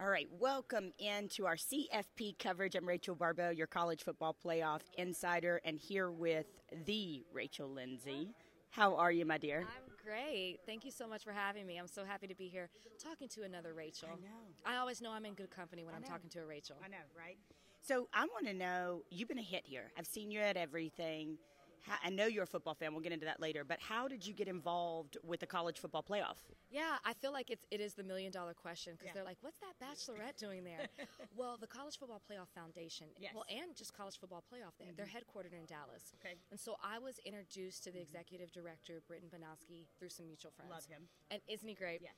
All right, welcome into our CFP coverage. I'm Rachel Baribeau, your college football playoff insider, and here with the Rachel Lindsay. How are you, my dear? I'm great. Thank you so much for having me. I'm so happy to be here talking to another Rachel. I know. I always know I'm in good company when I'm talking to a Rachel. I know, right? So I want to know you've been a hit here. I've seen you at everything. How, I know you're a football fan. We'll get into that later. But how did you get involved with the college football playoff? Yeah, I feel like it's it is the million dollar question because Yeah. they're like, "What's that bachelorette doing there?" well, the College Football Playoff Foundation, Yes. Mm-hmm. well, and just College Football Playoff, they're they're headquartered in Dallas. Okay. And so I was introduced to the executive director, Britton Banowsky, through some mutual friends. Love him. And isn't he great? Yeah.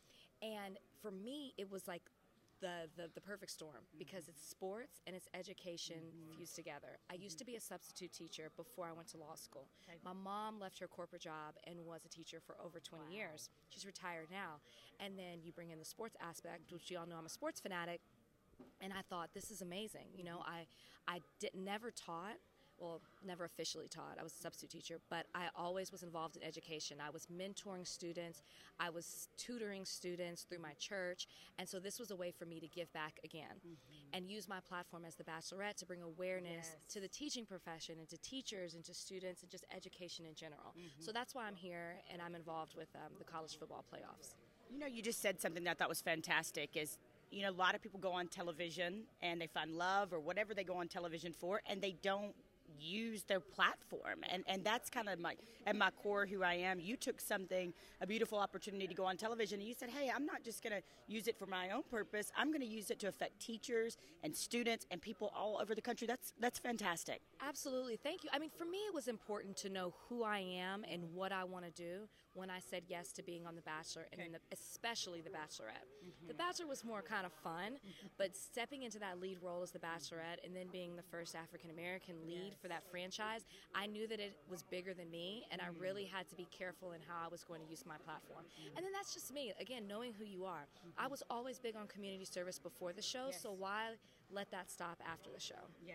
And for me, it was like the, the, the perfect storm because it's sports and it's education fused together. I used to be a substitute teacher before I went to law school. My mom left her corporate job and was a teacher for over 20 years. She's retired now. And then you bring in the sports aspect, which you all know I'm a sports fanatic. And I thought this is amazing. You know, I I did never taught, well, never officially taught. I was a substitute teacher, but I always was involved in education. I was mentoring students, I was tutoring students through my church, and so this was a way for me to give back again and use my platform as the bachelorette to bring awareness Yes. to the teaching profession and to teachers and to students and just education in general. So that's why I'm here and I'm involved with um, the college football playoffs. You know, you just said something that I thought was fantastic. Is you know, a lot of people go on television and they find love or whatever they go on television for, and they don't use their platform. And and that's kind of my at my core who I am. You took something, a beautiful opportunity to go on television, and you said, "Hey, I'm not just going to use it for my own purpose. I'm going to use it to affect teachers and students and people all over the country." That's that's fantastic. Absolutely. Thank you. I mean, for me, it was important to know who I am and what I want to do when I said yes to being on The Bachelor and in the, especially The Bachelorette. Mm-hmm. The Bachelor was more kind of fun, mm-hmm. but stepping into that lead role as The Bachelorette and then being the first African American lead for that franchise, I knew that it was bigger than me and I mm-hmm. really had to be careful in how I was going to use my platform. And then that's just me. Again, knowing who you are. I was always big on community service before the show, so why let that stop after the show? Yeah,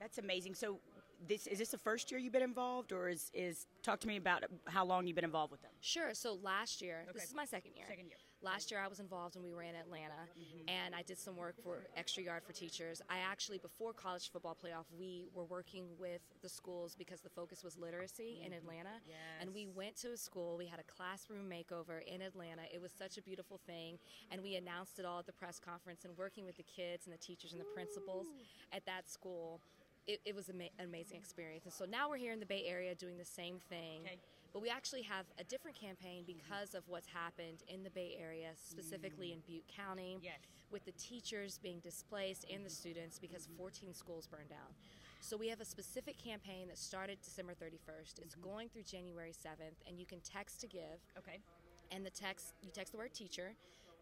that's amazing. So, this is this the first year you've been involved, or is is talk to me about how long you've been involved with them? Sure. So last year, Okay. this is my second year. Second year. Last year I was involved when we were in Atlanta, mm-hmm. and I did some work for Extra Yard for Teachers. I actually, before college football playoff, we were working with the schools because the focus was literacy in mm-hmm. Atlanta. And we went to a school, we had a classroom makeover in Atlanta. It was such a beautiful thing, and we announced it all at the press conference. And working with the kids and the teachers and the principals at that school, it, it was ama- an amazing experience. And so now we're here in the Bay Area doing the same thing. Okay. But we actually have a different campaign because of what's happened in the Bay Area, specifically mm. in Butte County, Yes. with the teachers being displaced and the students because mm-hmm. 14 schools burned down. So we have a specific campaign that started December 31st. It's mm-hmm. going through January 7th, and you can text to give. Okay. And the text, you text the word teacher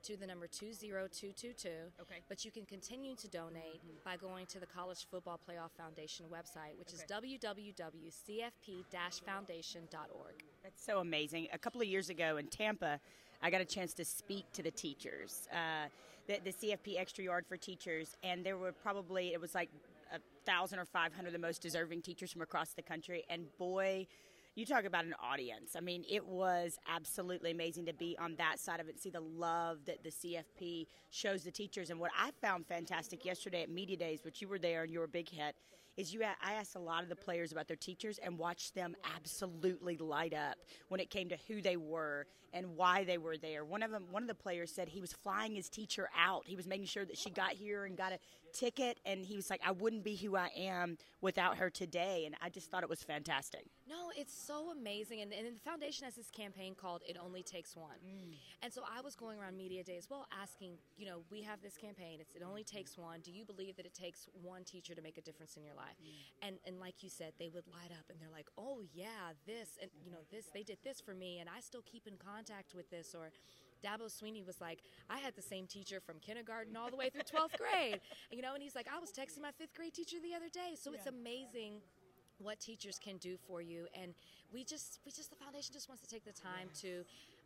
to the number 20222. Okay. But you can continue to donate by going to the College Football Playoff Foundation website, which is www.cfp-foundation.org. That's so amazing. A couple of years ago in Tampa, I got a chance to speak to the teachers, uh, the, the CFP Extra Yard for Teachers, and there were probably, it was like a thousand or 500 of the most deserving teachers from across the country. And boy, you talk about an audience. I mean, it was absolutely amazing to be on that side of it, see the love that the CFP shows the teachers. And what I found fantastic yesterday at Media Days, which you were there and you were a big hit, is you. I asked a lot of the players about their teachers and watched them absolutely light up when it came to who they were and why they were there. One of them, one of the players said he was flying his teacher out. He was making sure that she got here and got a ticket, and he was like, "I wouldn't be who I am without her today." And I just thought it was fantastic. No, it's so amazing. And, and the foundation has this campaign called It Only Takes One. Mm. And so I was going around media days, well, asking, you know, we have this campaign. It's It Only Takes One. Do you believe that it takes one teacher to make a difference in your life? Mm. And, and like you said, they would light up and they're like, oh, yeah, this, and, you know, this, they did this for me, and I still keep in contact with this. Or, Dabo Swinney was like, I had the same teacher from kindergarten all the way through 12th grade. You know, and he's like, I was texting my fifth grade teacher the other day. So it's amazing what teachers can do for you and we just we just the foundation just wants to take the time to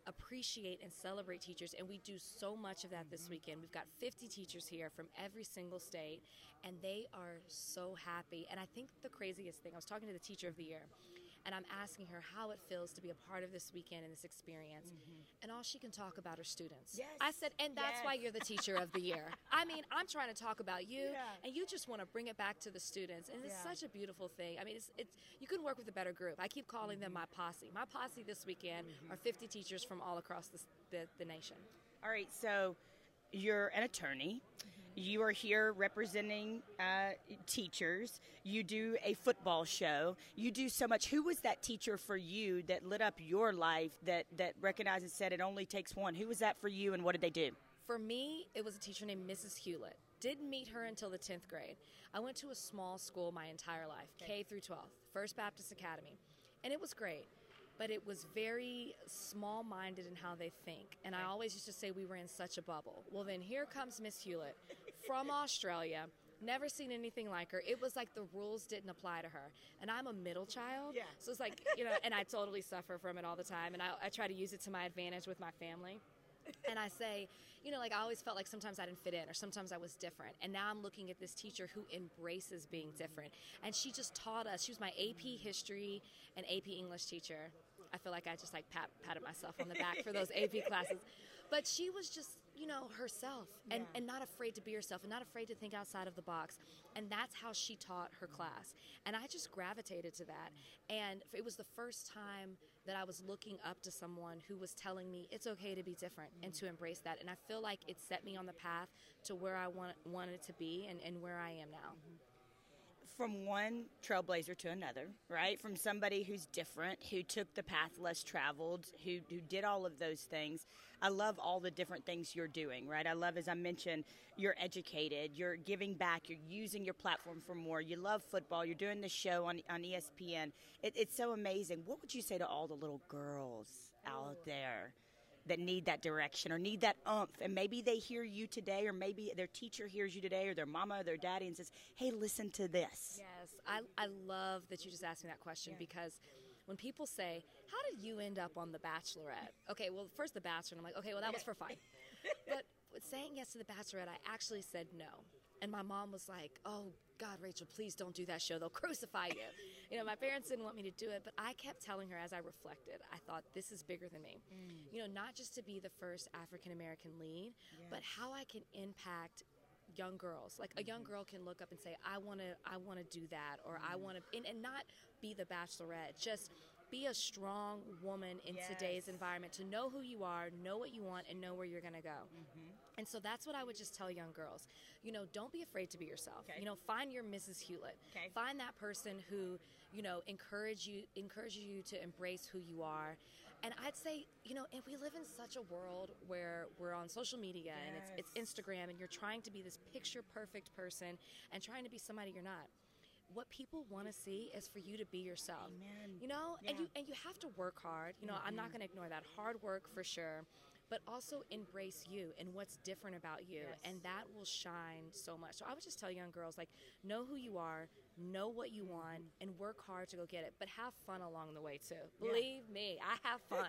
appreciate and celebrate teachers and we do so much of that this mm-hmm. weekend we've got 50 teachers here from every single state and they are so happy and i think the craziest thing i was talking to the teacher of the year and I'm asking her how it feels to be a part of this weekend and this experience. Mm-hmm. And all she can talk about are students. Yes. I said, and that's Yes. why you're the teacher of the year. I mean, I'm trying to talk about you, Yeah. and you just want to bring it back to the students, and it's Yeah. such a beautiful thing. I mean, it's, it's you couldn't work with a better group. I keep calling them mm-hmm. my posse. My posse this weekend are mm-hmm. 50 teachers from all across the, the, the nation. All right, so you're an attorney. You are here representing uh, teachers. You do a football show. You do so much. Who was that teacher for you that lit up your life that, that recognized and said it only takes one? Who was that for you and what did they do? For me, it was a teacher named Mrs. Hewlett. Didn't meet her until the 10th grade. I went to a small school my entire life, K through 12, First Baptist Academy. And it was great, but it was very small minded in how they think. And I always used to say we were in such a bubble. Well, then here comes Miss Hewlett from Australia. Never seen anything like her. It was like the rules didn't apply to her. And I'm a middle child. Yeah. So it's like, you know, and I totally suffer from it all the time. And I, I try to use it to my advantage with my family and I say, you know, like I always felt like sometimes I didn't fit in or sometimes I was different. And now I'm looking at this teacher who embraces being different. And she just taught us. She was my AP history and AP English teacher. I feel like I just like pat, patted myself on the back for those AP classes. But she was just, you know, herself and, Yeah. and not afraid to be herself and not afraid to think outside of the box. And that's how she taught her class. And I just gravitated to that. And it was the first time that I was looking up to someone who was telling me it's okay to be different and to mm. embrace that. And I feel like it set me on the path to where I want, wanted to be and, and where I am now. Mm-hmm. From one trailblazer to another, right? From somebody who's different, who took the path less traveled, who, who did all of those things. I love all the different things you're doing, right? I love, as I mentioned, you're educated, you're giving back, you're using your platform for more. You love football, you're doing the show on, on ESPN. It, it's so amazing. What would you say to all the little girls out there? That need that direction or need that umph and maybe they hear you today or maybe their teacher hears you today or their mama or their daddy and says hey listen to this Yes, I, I love that you just asked me that question because when people say, How did you end up on The Bachelorette? Okay, well, first The Bachelor, and I'm like, Okay, well, that was for fun. but saying yes to The Bachelorette, I actually said no. And my mom was like, Oh, God, Rachel, please don't do that show. They'll crucify you. you know, my parents didn't want me to do it, but I kept telling her as I reflected, I thought, This is bigger than me. Mm. You know, not just to be the first African American lead, but how I can impact young girls. Like a young mm-hmm. girl can look up and say i want to i want to do that or i mm. want to and, and not be the bachelorette. Just be a strong woman in today's environment to know who you are know what you want and know where you're going to go mm-hmm. And so that's what i would just tell young girls you know don't be afraid to be yourself Okay. you know find your mrs hewlett Okay. find that person who you know encourage you encourages you to embrace who you are and i'd say you know and we live in such a world where we're on social media and it's, it's instagram and you're trying to be this picture perfect person and trying to be somebody you're not what people want to see is for you to be yourself Amen. you know and Yeah. Mm-hmm. you and you have to work hard you know i'm not going to ignore that hard work for sure but also embrace you and what's different about you Yes. and that will shine so much. So i would just tell young girls like know who you are know what you want and work hard to go get it but have fun along the way too. Believe me i have fun.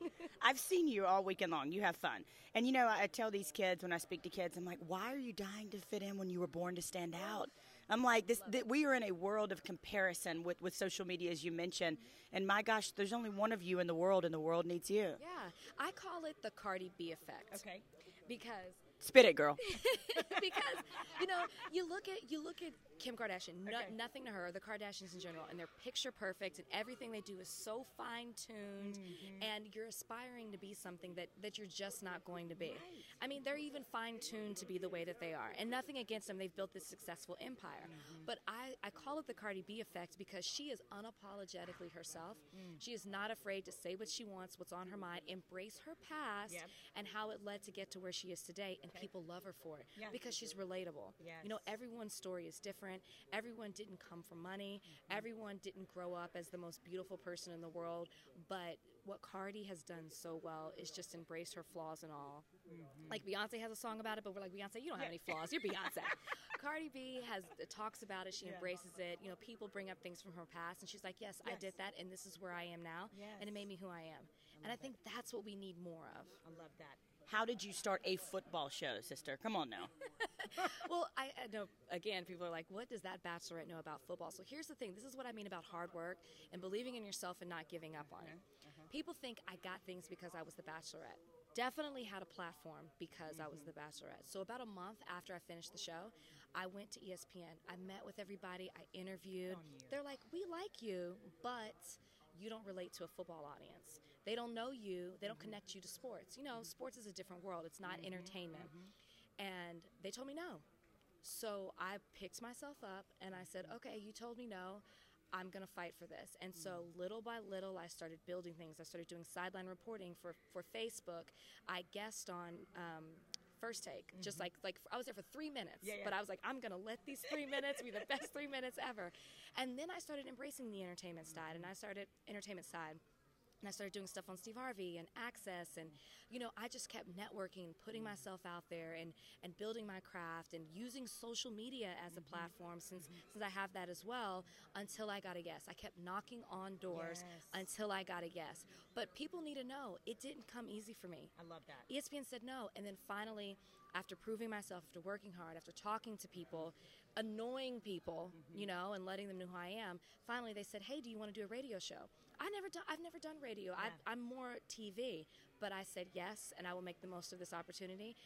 I've seen you all weekend long. You have fun. And you know i tell these kids when i speak to kids i'm like why are you dying to fit in when you were born to stand out i'm like this th- we are in a world of comparison with, with social media as you mentioned. Mm-hmm. And my gosh there's only one of you in the world and the world needs you. Yeah. I call it the cardi b effect. Okay, because spit it girl. because you know you look at you look at Kim Kardashian. No, Okay. Nothing to her, the Kardashians in general, and they're picture perfect, and everything they do is so fine tuned. Mm-hmm. And you're aspiring to be something that that you're just not going to be. I mean, they're even fine tuned to be the way that they are, and nothing against them. They've built this successful empire, Mm-hmm. but I I call it the Cardi B effect because she is unapologetically herself. Mm. She is not afraid to say what she wants, what's on her mind, embrace her past, Yep. and how it led to get to where she is today, and people love her for it Yeah. because she's relatable. You know, everyone's story is different. Everyone didn't come from money. Mm-hmm. Everyone didn't grow up as the most beautiful person in the world. But what Cardi has done so well is just embrace her flaws and all. Mm-hmm. Like Beyonce has a song about it, but we're like Beyonce, you don't have any flaws. You're Beyonce. Cardi B has uh, talks about it. She embraces it. You know, people bring up things from her past, and she's like, "Yes, I did that, and this is where I am now, and it made me who I am." and I think that's what we need more of. I love that. How did you start a football show, sister? Come on now. well, I, I know, again, people are like, what does that bachelorette know about football? So here's the thing this is what I mean about hard work and believing in yourself and not giving up on it. Mm-hmm, mm-hmm. People think I got things because I was the bachelorette. Definitely had a platform because I was mm-hmm. the bachelorette. So about a month after I finished the show, I went to ESPN. I met with everybody. I interviewed. Oh, They're like, "We like you, but you don't relate to a football audience. They don't know you. They don't mm-hmm. connect you to sports. You know, mm-hmm. sports is a different world. It's not mm-hmm. entertainment." And they told me no. So I picked myself up and I said, "Okay, you told me no. I'm going to fight for this. And so little by little, I started building things. I started doing sideline reporting for, for Facebook. I guest on um, First Take, just like like I was there for three minutes, Yeah, yeah. but I was like, I'm going to let these three minutes be the best three minutes ever. And then I started embracing the entertainment side, and I started entertainment side. And I started doing stuff on Steve Harvey and Access, and you know, I just kept networking, putting myself out there, and and building my craft, and using social media as a mm-hmm. platform since mm-hmm. since I have that as well. Until I got a yes, I kept knocking on doors Yes. until I got a yes. But people need to know it didn't come easy for me. I love that. ESPN said no. And then finally, after proving myself, after working hard, after talking to people, annoying people, mm-hmm. you know, and letting them know who I am, finally they said, "Hey, do you want to do a radio show?" I never done. I've never done radio. I, I'm more TV, but I said yes, and I will make the most of this opportunity.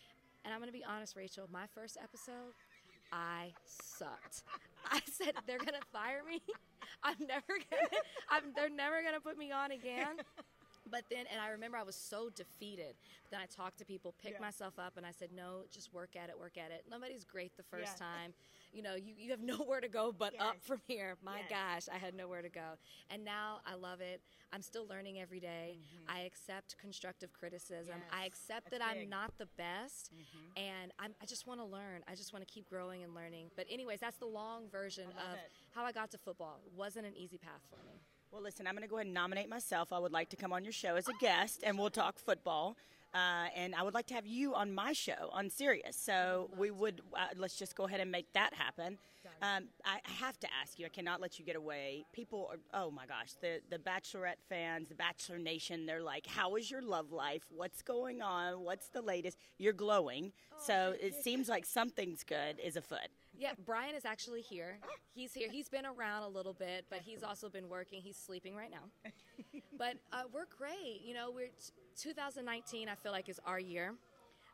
And I'm going to be honest, Rachel. My first episode, I sucked. I said they're going to fire me. I'm never going to. I'm. They're never going to put me on again. But then, and I remember I was so defeated. But then I talked to people, picked Yeah. myself up, and I said, no, just work at it, work at it. Nobody's great the first Yeah. time. You know, you, you have nowhere to go but up from here. My Yes. gosh, I had nowhere to go. And now I love it. I'm still learning every day. Mm-hmm. I accept constructive criticism. I accept That's that I'm not the best. Mm-hmm. And I'm, I just want to learn. I just want to keep growing and learning. But, anyways, that's the long version of it. how I got to football. It wasn't an easy path for me. Well, listen, I'm going to go ahead and nominate myself. I would like to come on your show as a guest, and we'll talk football. Uh, and I would like to have you on my show on Sirius. So we would uh, let's just go ahead and make that happen. Um, I have to ask you. I cannot let you get away. People are oh my gosh, the the Bachelorette fans, the Bachelor Nation. They're like, "How is your love life? What's going on? What's the latest?" You're glowing, so it seems like something's good is afoot. Yeah, Brian is actually here. He's here. He's been around a little bit, but he's also been working. He's sleeping right now. But uh, we're great. You know, we're t- 2019. I feel like is our year.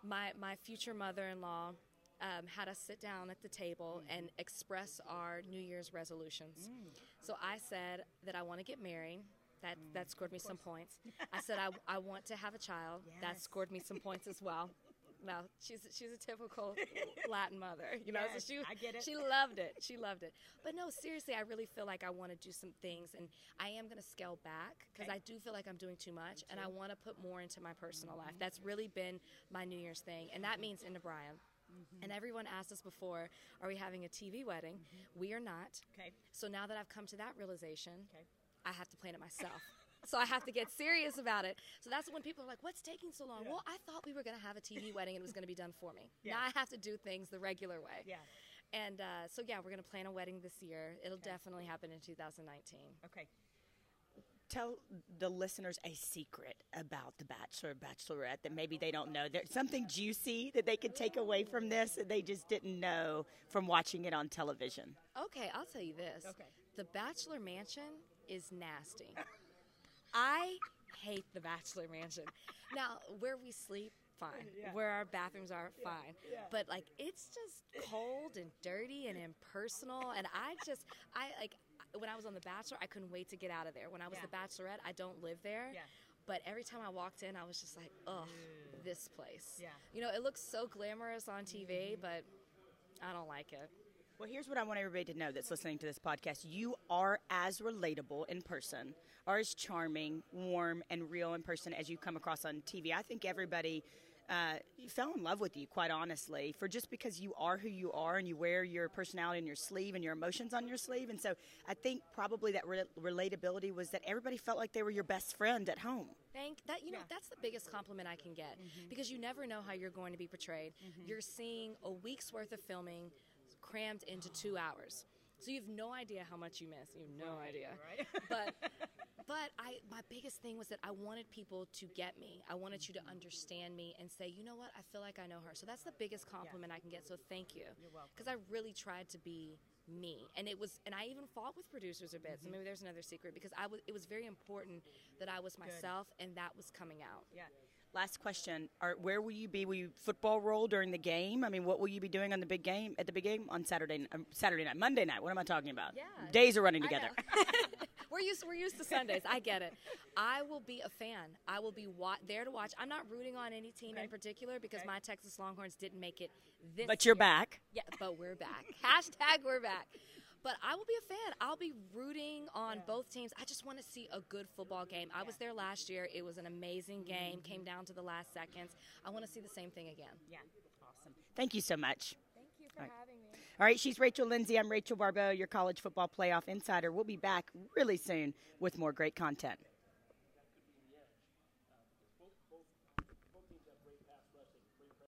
My my future mother-in-law um, had us sit down at the table and express our New Year's resolutions. So I said that I want to get married. That that scored me some points. I said I, I want to have a child. That scored me some points as well. No, she's she's a typical Latin mother, you know. Yes, so she I get it. she loved it. She loved it. But no, seriously, I really feel like I want to do some things, and I am going to scale back because Okay. I do feel like I'm doing too much, and I want to put more into my personal life. Mm-hmm. That's really been my New Year's thing, and that means into Brian. Mm-hmm. And everyone asked us before, are we having a TV wedding? Mm-hmm. We are not. Okay. So now that I've come to that realization, Okay. I have to plan it myself. so I have to get serious about it. So that's when people are like, "What's taking so long?" Well, I thought we were going to have a TV wedding and it was going to be done for me. Yeah. Now I have to do things the regular way. Yeah. And uh, so yeah, we're going to plan a wedding this year. It'll definitely happen in 2019. Okay. Tell the listeners a secret about the Bachelor, Bachelorette that maybe they don't know. There's something juicy that they could take away from this that they just didn't know from watching it on television. Okay, I'll tell you this. Okay. The Bachelor Mansion is nasty. I hate the Bachelor Mansion. Now, where we sleep, fine. Yeah. Where our bathrooms are, fine. yeah. But like, it's just cold and dirty and impersonal. And I just, I like, when I was on The Bachelor, I couldn't wait to get out of there. When I was. The Bachelorette, I don't live there. But every time I walked in, I was just like, ugh, this place. Yeah. Mm-hmm. You know, it looks so glamorous on TV, but I don't like it. Well, here's what I want everybody to know that's listening to this podcast. You are as relatable in person, are as charming, warm, and real in person as you come across on TV. I think everybody uh, fell in love with you, quite honestly, for just because you are who you are and you wear your personality on your sleeve and your emotions on your sleeve. And so I think probably that re- relatability was that everybody felt like they were your best friend at home. Thank that. You know, Yeah. that's the biggest compliment I can get because you never know how you're going to be portrayed. You're seeing a week's worth of filming crammed into two hours, so you have no idea how much you miss. You have no idea. right. but but I my biggest thing was that I wanted people to get me. I wanted you to understand me and say, you know what, I feel like I know her. So that's the biggest compliment I can get. So thank you. You're welcome. Because I really tried to be me, and it was, and I even fought with producers a bit. Mm-hmm. So maybe there's another secret because I was. It was very important that I was myself, and that was coming out. Yeah. Last question: Are where will you be? Will you football roll during the game? I mean, what will you be doing on the big game at the big game on Saturday? Um, Saturday night, Monday night. What am I talking about? Yeah. Days are running together. we're used we're used to Sundays. I get it. I will be a fan. I will be wa- there to watch. I'm not rooting on any team Okay. in particular because Okay. my Texas Longhorns didn't make it this but you're year. back. Yeah, but we're back. Hashtag we're back. But I will be a fan. I'll be rooting on both teams. I just want to see a good football game. I was there last year. It was an amazing mm-hmm. game. Came down to the last seconds. I want to see the same thing again. Yeah. Awesome. Thank you so much. Thank you for Right. having me. All right, she's Rachel Lindsay. I'm Rachel Baribeau, your college football playoff insider. We'll be back really soon with more great content.